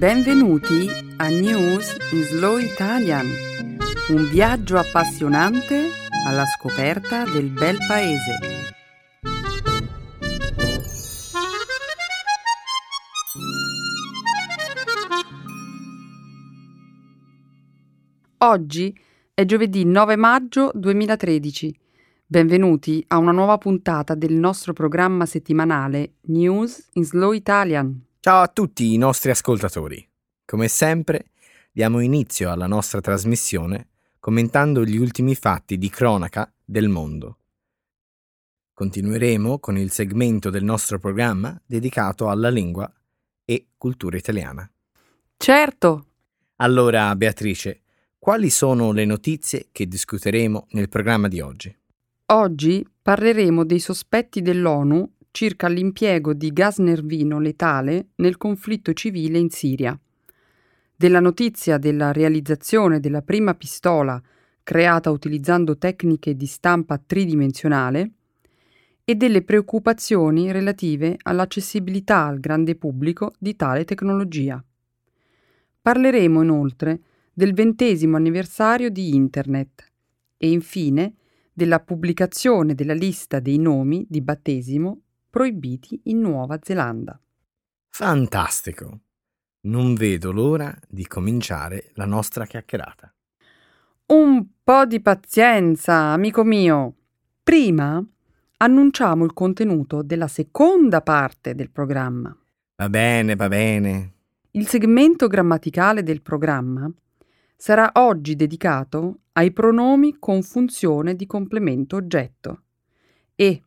Benvenuti a News in Slow Italian, un viaggio appassionante alla scoperta del bel paese. Oggi è giovedì 9 maggio 2013. Benvenuti a una nuova puntata del nostro programma settimanale News in Slow Italian. Ciao a tutti i nostri ascoltatori. Come sempre, diamo inizio alla nostra trasmissione commentando gli ultimi fatti di cronaca del mondo. Continueremo con il segmento del nostro programma dedicato alla lingua e cultura italiana. Certo! Allora, Beatrice, quali sono le notizie che discuteremo nel programma di oggi? Oggi parleremo dei sospetti dell'ONU circa l'impiego di gas nervino letale nel conflitto civile in Siria, della notizia della realizzazione della prima pistola creata utilizzando tecniche di stampa tridimensionale e delle preoccupazioni relative all'accessibilità al grande pubblico di tale tecnologia. Parleremo inoltre del ventesimo anniversario di Internet e infine della pubblicazione della lista dei nomi di battesimo proibiti in Nuova Zelanda. Fantastico! Non vedo l'ora di cominciare la nostra chiacchierata. Un po' di pazienza, amico mio. Prima annunciamo il contenuto della seconda parte del programma. Va bene, va bene. Il segmento grammaticale del programma sarà oggi dedicato ai pronomi con funzione di complemento oggetto e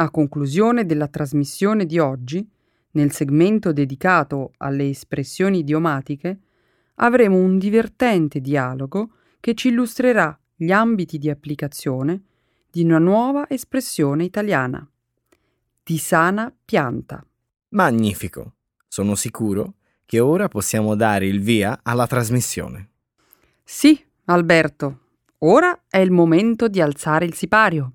a conclusione della trasmissione di oggi, nel segmento dedicato alle espressioni idiomatiche, avremo un divertente dialogo che ci illustrerà gli ambiti di applicazione di una nuova espressione italiana. Di sana pianta. Magnifico! Sono sicuro che ora possiamo dare il via alla trasmissione. Sì, Alberto. Ora è il momento di alzare il sipario.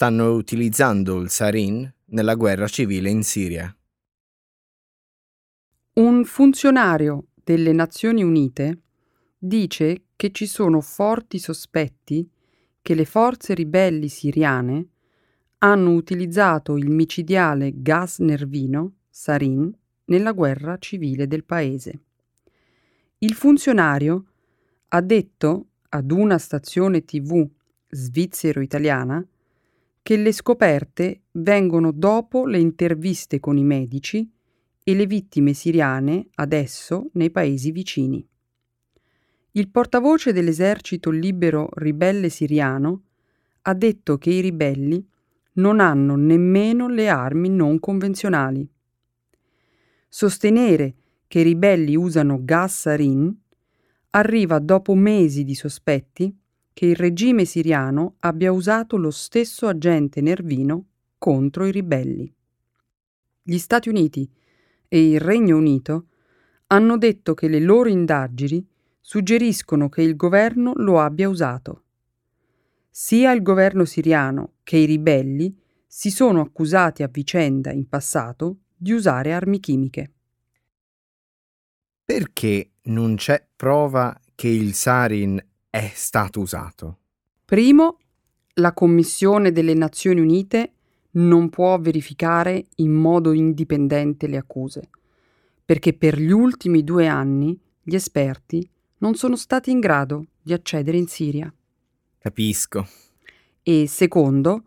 Stanno utilizzando il sarin nella guerra civile in Siria. Un funzionario delle Nazioni Unite dice che ci sono forti sospetti che le forze ribelli siriane hanno utilizzato il micidiale gas nervino, sarin, nella guerra civile del paese. Il funzionario ha detto ad una stazione tv svizzero-italiana che le scoperte vengono dopo le interviste con i medici e le vittime siriane adesso nei paesi vicini. Il portavoce dell'esercito libero ribelle siriano ha detto che i ribelli non hanno nemmeno le armi non convenzionali. Sostenere che i ribelli usano gas sarin arriva dopo mesi di sospetti che il regime siriano abbia usato lo stesso agente nervino contro i ribelli. Gli Stati Uniti e il Regno Unito hanno detto che le loro indagini suggeriscono che il governo lo abbia usato. Sia il governo siriano che i ribelli si sono accusati a vicenda in passato di usare armi chimiche. Perché non c'è prova che il sarin è stato usato? Primo, la Commissione delle Nazioni Unite non può verificare in modo indipendente le accuse, perché per gli ultimi due anni gli esperti non sono stati in grado di accedere in Siria. Capisco. E secondo,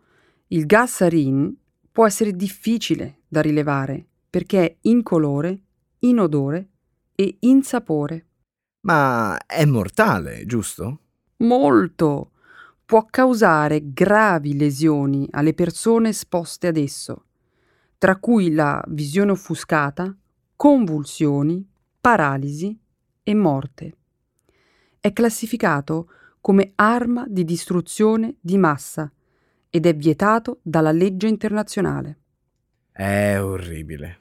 il gas sarin può essere difficile da rilevare perché è incolore, inodore e insapore. Ma è mortale, giusto? Molto. Può causare gravi lesioni alle persone esposte ad esso, tra cui la visione offuscata, convulsioni, paralisi e morte. È classificato come arma di distruzione di massa ed è vietato dalla legge internazionale. È orribile.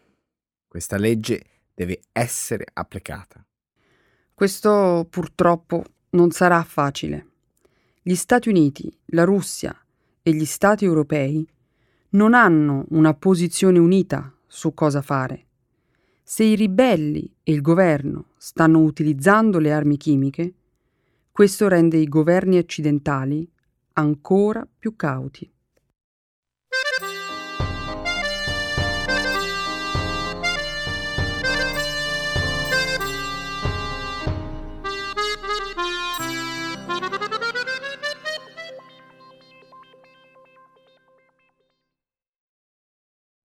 Questa legge deve essere applicata. Questo purtroppo non sarà facile. Gli Stati Uniti, la Russia e gli Stati europei non hanno una posizione unita su cosa fare. Se i ribelli e il governo stanno utilizzando le armi chimiche, questo rende i governi occidentali ancora più cauti.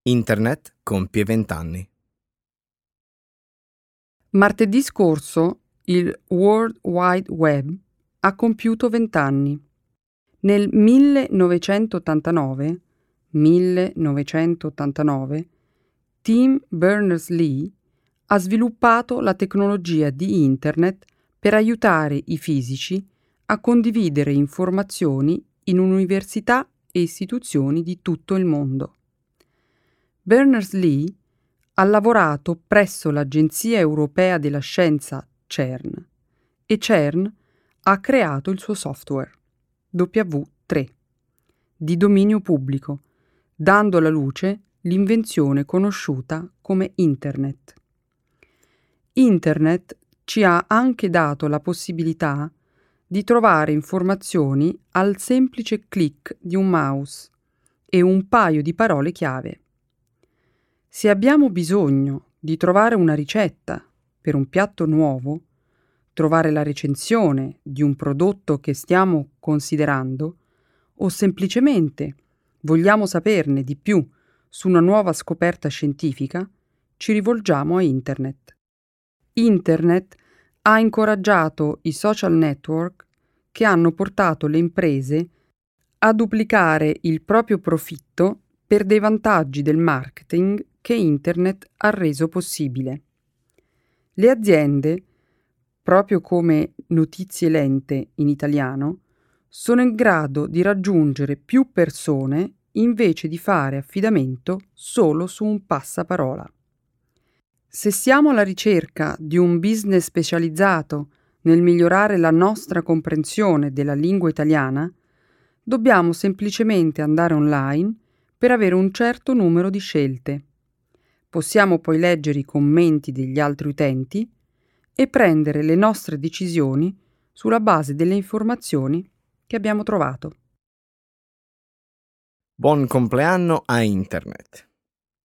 Internet compie vent'anni. Martedì scorso il World Wide Web ha compiuto vent'anni. Nel 1989, 1989 Tim Berners-Lee ha sviluppato la tecnologia di Internet per aiutare i fisici a condividere informazioni in università e istituzioni di tutto il mondo. Berners-Lee ha lavorato presso l'Agenzia Europea della Scienza CERN e CERN ha creato il suo software W3 di dominio pubblico, dando alla luce l'invenzione conosciuta come Internet. Internet ci ha anche dato la possibilità di trovare informazioni al semplice clic di un mouse e un paio di parole chiave. Se abbiamo bisogno di trovare una ricetta per un piatto nuovo, trovare la recensione di un prodotto che stiamo considerando, o semplicemente vogliamo saperne di più su una nuova scoperta scientifica, ci rivolgiamo a Internet. Internet ha incoraggiato i social network che hanno portato le imprese a duplicare il proprio profitto per dei vantaggi del marketing che Internet ha reso possibile. Le aziende, proprio come notizie lente in italiano, sono in grado di raggiungere più persone invece di fare affidamento solo su un passaparola. Se siamo alla ricerca di un business specializzato nel migliorare la nostra comprensione della lingua italiana, dobbiamo semplicemente andare online per avere un certo numero di scelte. Possiamo poi leggere i commenti degli altri utenti e prendere le nostre decisioni sulla base delle informazioni che abbiamo trovato. Buon compleanno a Internet.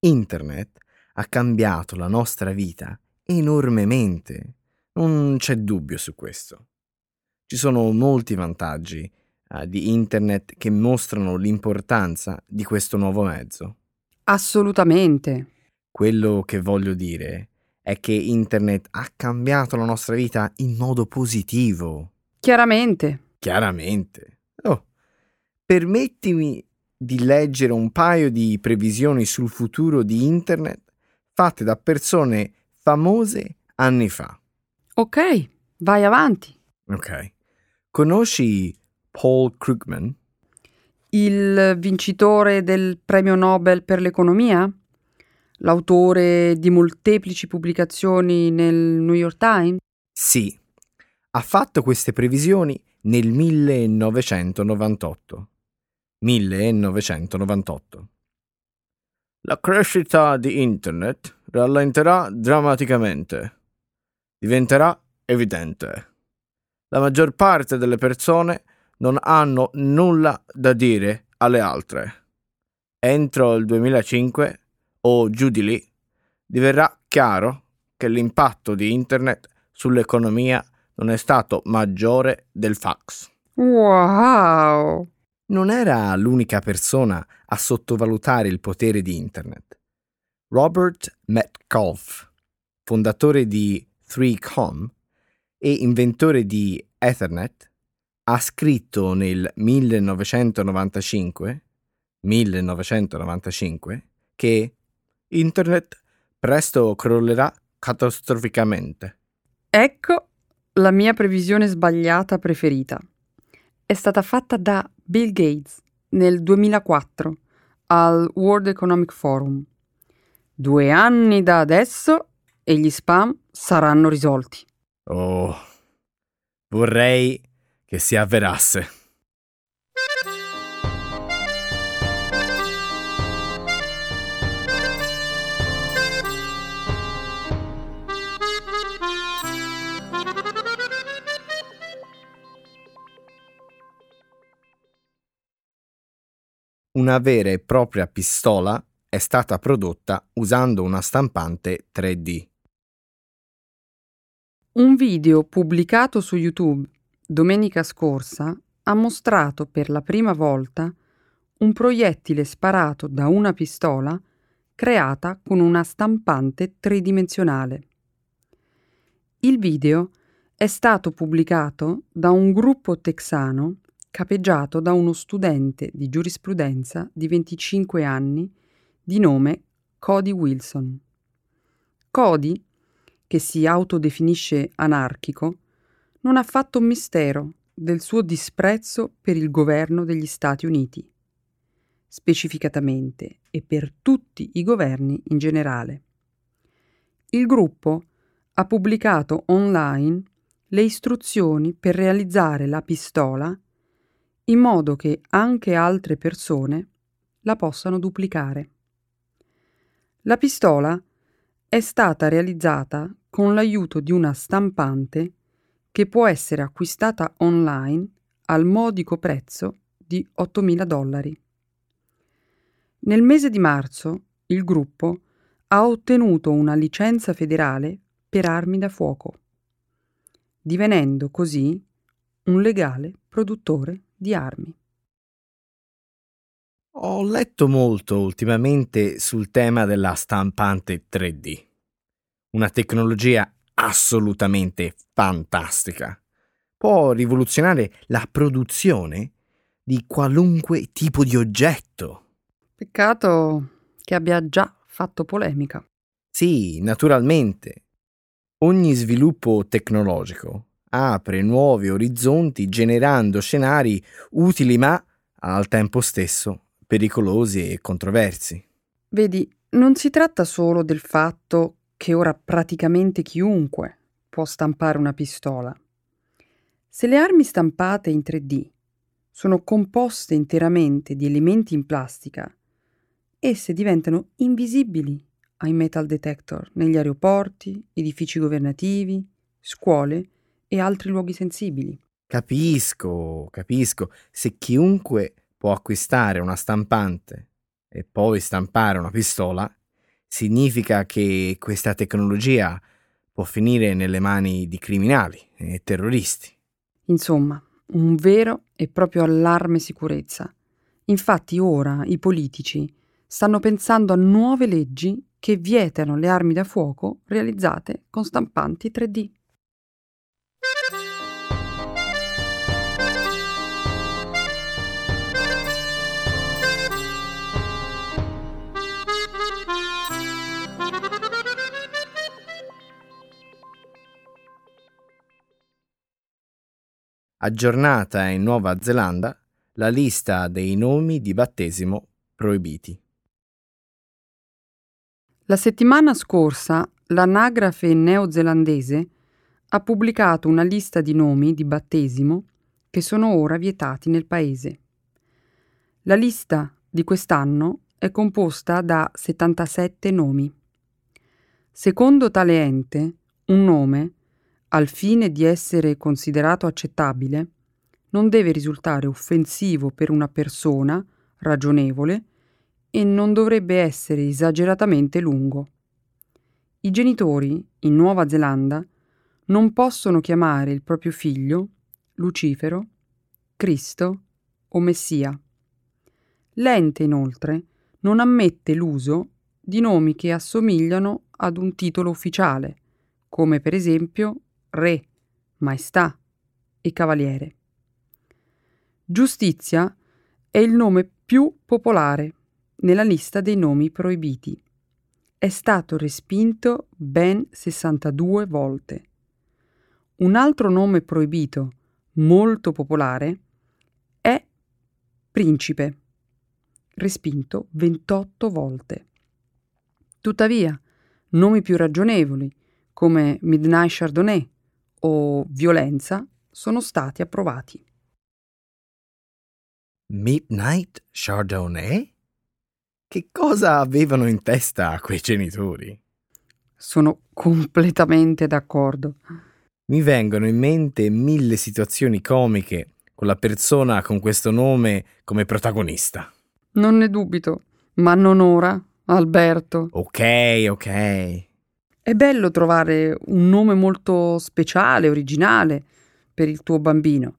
Internet ha cambiato la nostra vita enormemente. Non c'è dubbio su questo. Ci sono molti vantaggi uh, di Internet che mostrano l'importanza di questo nuovo mezzo. Assolutamente. Quello che voglio dire è che Internet ha cambiato la nostra vita in modo positivo. Chiaramente. Chiaramente. Oh, permettimi di leggere un paio di previsioni sul futuro di Internet fatte da persone famose anni fa. Ok, vai avanti. Ok. Conosci Paul Krugman? Il vincitore del premio Nobel per l'economia? L'autore di molteplici pubblicazioni nel New York Times? Sì, ha fatto queste previsioni nel 1998. 1998. La crescita di Internet rallenterà drammaticamente. Diventerà evidente. La maggior parte delle persone non hanno nulla da dire alle altre. Entro il 2005 o giù di lì, diverrà chiaro che l'impatto di Internet sull'economia non è stato maggiore del fax. Wow! Non era l'unica persona a sottovalutare il potere di Internet. Robert Metcalfe, fondatore di 3Com e inventore di Ethernet, ha scritto nel 1995, 1995 che Internet presto crollerà catastroficamente. Ecco la mia previsione sbagliata preferita. È stata fatta da Bill Gates nel 2004 al World Economic Forum. Due anni da adesso e gli spam saranno risolti. Oh, vorrei che si avverasse. Una vera e propria pistola è stata prodotta usando una stampante 3D. Un video pubblicato su YouTube domenica scorsa ha mostrato per la prima volta un proiettile sparato da una pistola creata con una stampante tridimensionale. Il video è stato pubblicato da un gruppo texano capeggiato da uno studente di giurisprudenza di 25 anni di nome Cody Wilson. Cody, che si autodefinisce anarchico, non ha fatto un mistero del suo disprezzo per il governo degli Stati Uniti, specificatamente e per tutti i governi in generale. Il gruppo ha pubblicato online le istruzioni per realizzare la pistola in modo che anche altre persone la possano duplicare. La pistola è stata realizzata con l'aiuto di una stampante che può essere acquistata online al modico prezzo di 8.000 dollari. Nel mese di marzo il gruppo ha ottenuto una licenza federale per armi da fuoco, divenendo così un legale produttore di armi. Ho letto molto ultimamente sul tema della stampante 3D, una tecnologia assolutamente fantastica. Può rivoluzionare la produzione di qualunque tipo di oggetto. Peccato che abbia già fatto polemica. Sì, naturalmente. Ogni sviluppo tecnologico apre nuovi orizzonti generando scenari utili ma al tempo stesso pericolosi e controversi. Vedi, non si tratta solo del fatto che ora praticamente chiunque può stampare una pistola. Se le armi stampate in 3D sono composte interamente di elementi in plastica, esse diventano invisibili ai metal detector negli aeroporti, edifici governativi, scuole e altri luoghi sensibili. Capisco, capisco. Se chiunque può acquistare una stampante e poi stampare una pistola, significa che questa tecnologia può finire nelle mani di criminali e terroristi. Insomma, un vero e proprio allarme sicurezza. Infatti ora i politici stanno pensando a nuove leggi che vietano le armi da fuoco realizzate con stampanti 3D. Aggiornata in Nuova Zelanda la lista dei nomi di battesimo proibiti. La settimana scorsa l'anagrafe neozelandese ha pubblicato una lista di nomi di battesimo che sono ora vietati nel paese. La lista di quest'anno è composta da 77 nomi. Secondo tale ente, un nome al fine di essere considerato accettabile, non deve risultare offensivo per una persona ragionevole e non dovrebbe essere esageratamente lungo. I genitori, in Nuova Zelanda, non possono chiamare il proprio figlio Lucifero, Cristo o Messia. L'ente, inoltre, non ammette l'uso di nomi che assomigliano ad un titolo ufficiale, come per esempio re, maestà e cavaliere. Giustizia è il nome più popolare nella lista dei nomi proibiti. È stato respinto ben 62 volte. Un altro nome proibito molto popolare è Principe, respinto 28 volte. Tuttavia, nomi più ragionevoli, come Midnight Chardonnay o Violenza, sono stati approvati. Midnight Chardonnay? Che cosa avevano in testa quei genitori? Sono completamente d'accordo. Mi vengono in mente mille situazioni comiche con la persona con questo nome come protagonista. Non ne dubito, ma non ora, Alberto. Ok, ok. È bello trovare un nome molto speciale, originale per il tuo bambino,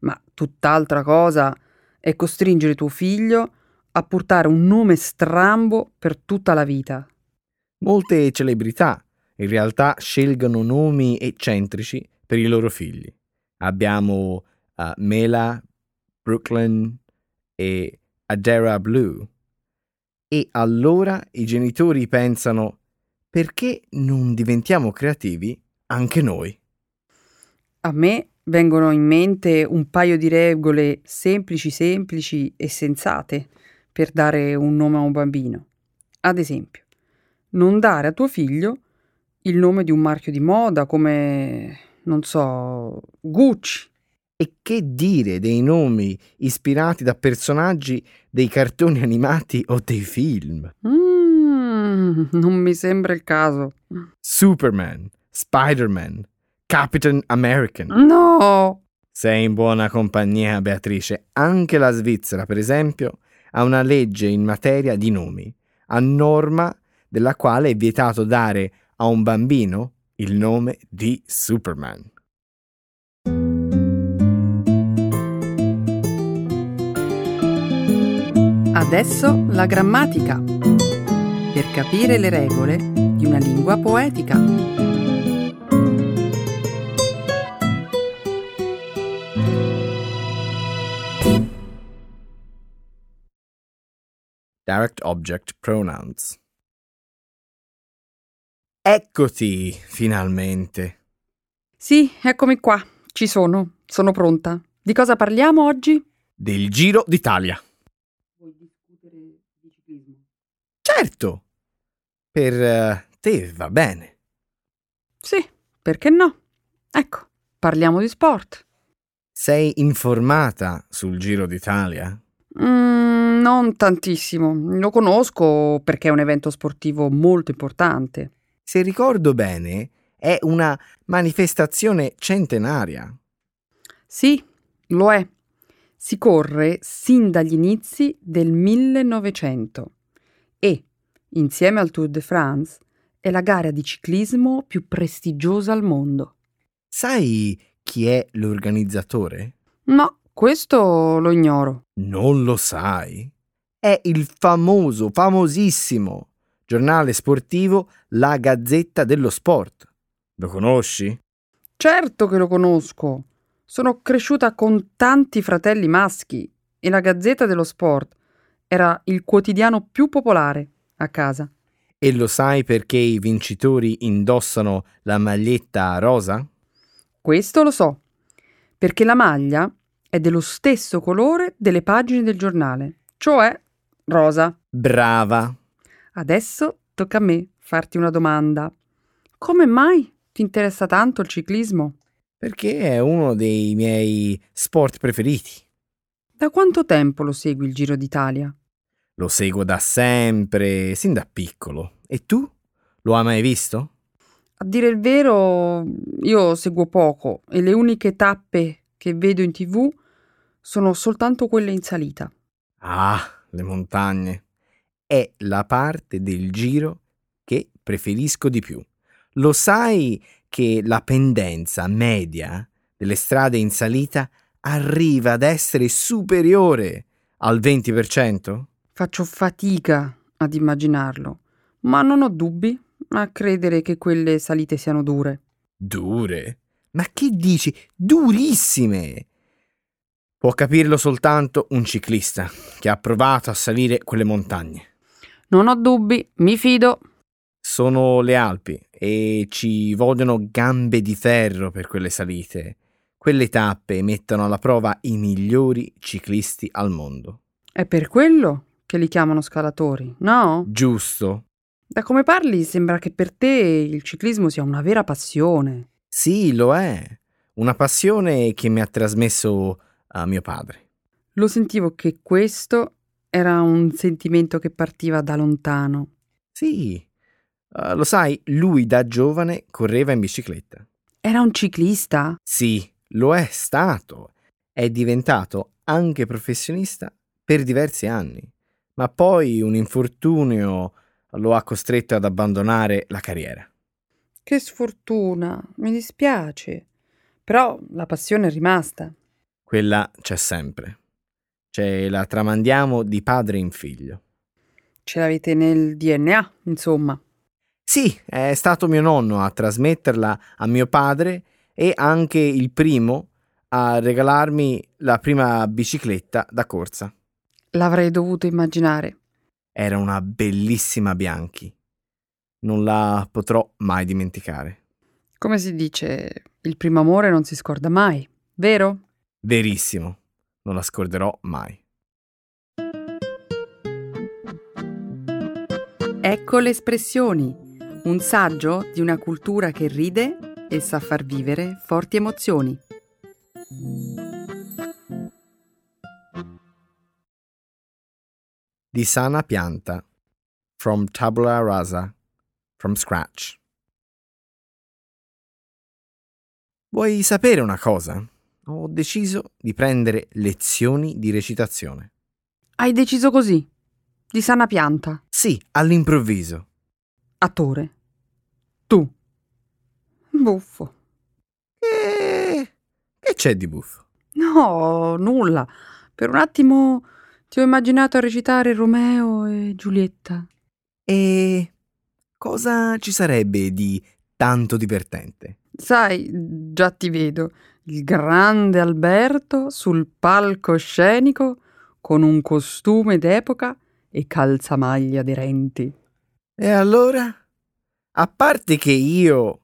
ma tutt'altra cosa è costringere tuo figlio a portare un nome strambo per tutta la vita. Molte celebrità in realtà scelgono nomi eccentrici per i loro figli. Abbiamo uh, Mela, Brooklyn e Adera Blue. E allora i genitori pensano perché non diventiamo creativi anche noi? A me vengono in mente un paio di regole semplici, semplici e sensate per dare un nome a un bambino. Ad esempio, non dare a tuo figlio il nome di un marchio di moda come, non so, Gucci. E che dire dei nomi ispirati da personaggi dei cartoni animati o dei film? Mm, non mi sembra il caso. Superman, Spider-Man, Capitan American. No! Sei in buona compagnia, Beatrice. Anche la Svizzera, per esempio, ha una legge in materia di nomi, a norma della quale è vietato dare a un bambino il nome di Superman. Adesso la grammatica. Per capire le regole di una lingua poetica. Direct Object Pronouns. Eccoti, finalmente. Sì, eccomi qua. Ci sono. Sono pronta. Di cosa parliamo oggi? Del Giro d'Italia. Vuoi discutere di ciclismo? Certo. Per eh, te va bene. Sì, perché no? Ecco, parliamo di sport. Sei informata sul Giro d'Italia? Mm, non tantissimo. Lo conosco perché è un evento sportivo molto importante. Se ricordo bene, è una manifestazione centenaria. Sì, lo è. Si corre sin dagli inizi del 1900 e, insieme al Tour de France, è la gara di ciclismo più prestigiosa al mondo. Sai chi è l'organizzatore? No, questo lo ignoro. Non lo sai? È il famoso, famosissimo giornale sportivo La Gazzetta dello Sport. Lo conosci? Certo che lo conosco. Sono cresciuta con tanti fratelli maschi e la Gazzetta dello Sport era il quotidiano più popolare a casa. E lo sai perché i vincitori indossano la maglietta rosa? Questo lo so, perché la maglia è dello stesso colore delle pagine del giornale, cioè rosa. Brava. Adesso tocca a me farti una domanda. Come mai ti interessa tanto il ciclismo? Perché è uno dei miei sport preferiti. Da quanto tempo lo segui il Giro d'Italia? Lo seguo da sempre, sin da piccolo. E tu? Lo hai mai visto? A dire il vero, io seguo poco e le uniche tappe che vedo in tv sono soltanto quelle in salita. Ah, le montagne. È la parte del giro che preferisco di più. Lo sai che la pendenza media delle strade in salita arriva ad essere superiore al 20%? Faccio fatica ad immaginarlo, ma non ho dubbi a credere che quelle salite siano dure. Dure? Ma che dici? Durissime! Può capirlo soltanto un ciclista che ha provato a salire quelle montagne. Non ho dubbi, mi fido. Sono le Alpi e ci vogliono gambe di ferro per quelle salite. Quelle tappe mettono alla prova i migliori ciclisti al mondo. È per quello che li chiamano scalatori, no? Giusto. Da come parli sembra che per te il ciclismo sia una vera passione. Sì, lo è. Una passione che mi ha trasmesso a mio padre. Lo sentivo che questo era un sentimento che partiva da lontano. Sì, uh, lo sai, lui da giovane correva in bicicletta. Era un ciclista? Sì, lo è stato. È diventato anche professionista per diversi anni, ma poi un infortunio lo ha costretto ad abbandonare la carriera. Che sfortuna, mi dispiace. Però la passione è rimasta. Quella c'è sempre. Ce la tramandiamo di padre in figlio. Ce l'avete nel DNA, insomma. Sì, è stato mio nonno a trasmetterla a mio padre e anche il primo a regalarmi la prima bicicletta da corsa. L'avrei dovuto immaginare. Era una bellissima Bianchi. Non la potrò mai dimenticare. Come si dice, il primo amore non si scorda mai, vero? Verissimo, non la scorderò mai. Ecco le espressioni, un saggio di una cultura che ride e sa far vivere forti emozioni. Di sana pianta. From tabula rasa. From scratch. Vuoi sapere una cosa? Ho deciso di prendere lezioni di recitazione. Hai deciso così? Di sana pianta? Sì, all'improvviso. Attore. Tu. Buffo. E... Che c'è di buffo? No, nulla. Per un attimo ti ho immaginato a recitare Romeo e Giulietta. E cosa ci sarebbe di tanto divertente? Sai, già ti vedo, il grande Alberto sul palcoscenico con un costume d'epoca e calzamaglia aderenti. E allora? A parte che io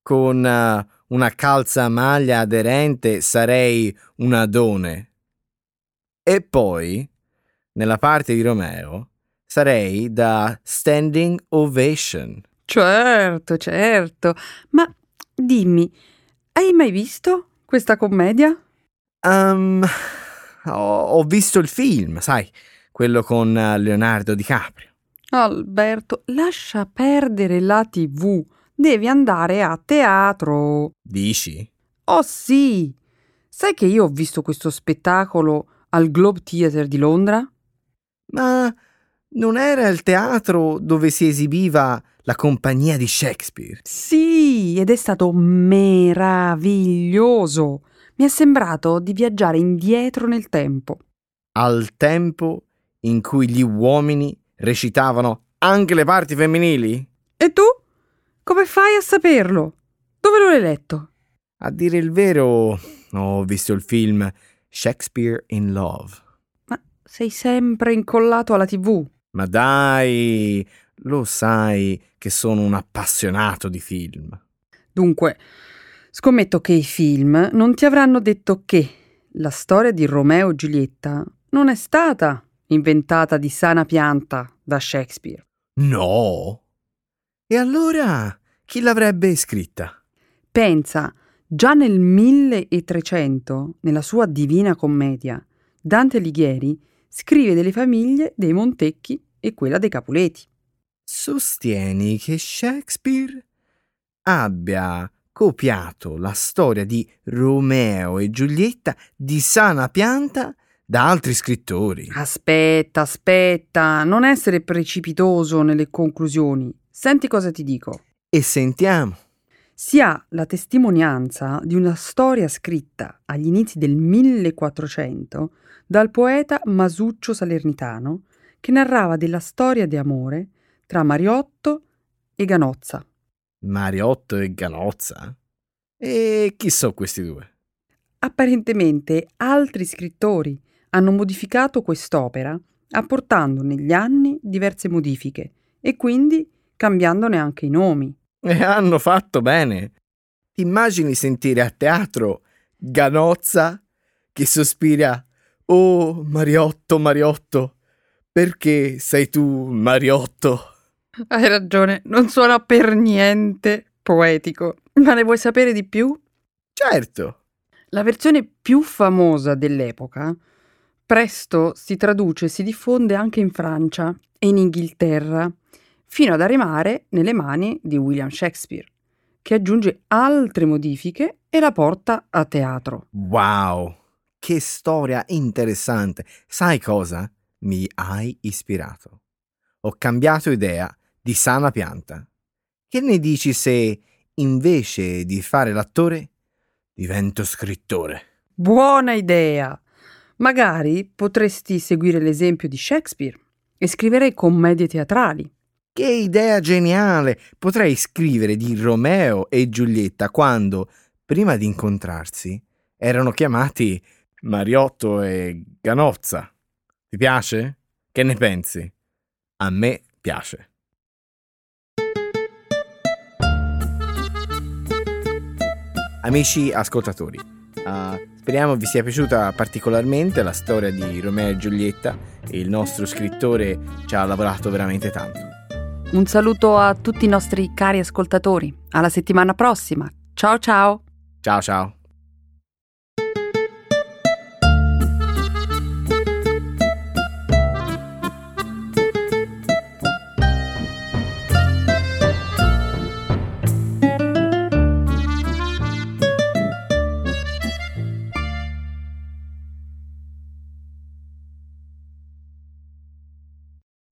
con uh, una calzamaglia aderente sarei un adone. E poi, nella parte di Romeo, sarei da standing ovation. Certo, certo. Ma dimmi, hai mai visto questa commedia? Um, ho, ho visto il film, sai, quello con Leonardo DiCaprio. Alberto, lascia perdere la TV. Devi andare a teatro. Dici? Oh sì. Sai che io ho visto questo spettacolo al Globe Theatre di Londra? Ma non era il teatro dove si esibiva la compagnia di Shakespeare? Sì, ed è stato meraviglioso. Mi è sembrato di viaggiare indietro nel tempo. Al tempo in cui gli uomini recitavano anche le parti femminili? E tu? Come fai a saperlo? Dove l'hai letto? A dire il vero, ho visto il film Shakespeare in Love. Sei sempre incollato alla TV. Ma dai, lo sai che sono un appassionato di film. Dunque, scommetto che i film non ti avranno detto che la storia di Romeo e Giulietta non è stata inventata di sana pianta da Shakespeare. No. E allora chi l'avrebbe scritta? Pensa, già nel 1300, nella sua Divina Commedia, Dante Alighieri scrive delle famiglie dei Montecchi e quella dei Capuleti. Sostieni che Shakespeare abbia copiato la storia di Romeo e Giulietta di sana pianta da altri scrittori. Aspetta, aspetta, non essere precipitoso nelle conclusioni. Senti cosa ti dico. E sentiamo. Si ha la testimonianza di una storia scritta agli inizi del 1400 dal poeta Masuccio Salernitano che narrava della storia di amore tra Mariotto e Ganozza. Mariotto e Ganozza? E chi sono questi due? Apparentemente altri scrittori hanno modificato quest'opera apportando negli anni diverse modifiche e quindi cambiandone anche i nomi. E hanno fatto bene. Ti immagini sentire a teatro Ganozza che sospira Oh Mariotto, Mariotto, perché sei tu Mariotto? Hai ragione, non suona per niente poetico. Ma ne vuoi sapere di più? Certo. La versione più famosa dell'epoca presto si traduce e si diffonde anche in Francia e in Inghilterra, fino ad arrivare nelle mani di William Shakespeare, che aggiunge altre modifiche e la porta a teatro. Wow, che storia interessante. Sai cosa? Mi hai ispirato. Ho cambiato idea di sana pianta. Che ne dici se, invece di fare l'attore, divento scrittore? Buona idea! Magari potresti seguire l'esempio di Shakespeare e scrivere commedie teatrali. Che idea geniale! Potrei scrivere di Romeo e Giulietta quando, prima di incontrarsi, erano chiamati Mariotto e Ganozza. Ti piace? Che ne pensi? A me piace. Amici ascoltatori, uh, speriamo vi sia piaciuta particolarmente la storia di Romeo e Giulietta il nostro scrittore ci ha lavorato veramente tanto. Un saluto a tutti i nostri cari ascoltatori. Alla settimana prossima. Ciao ciao. Ciao ciao.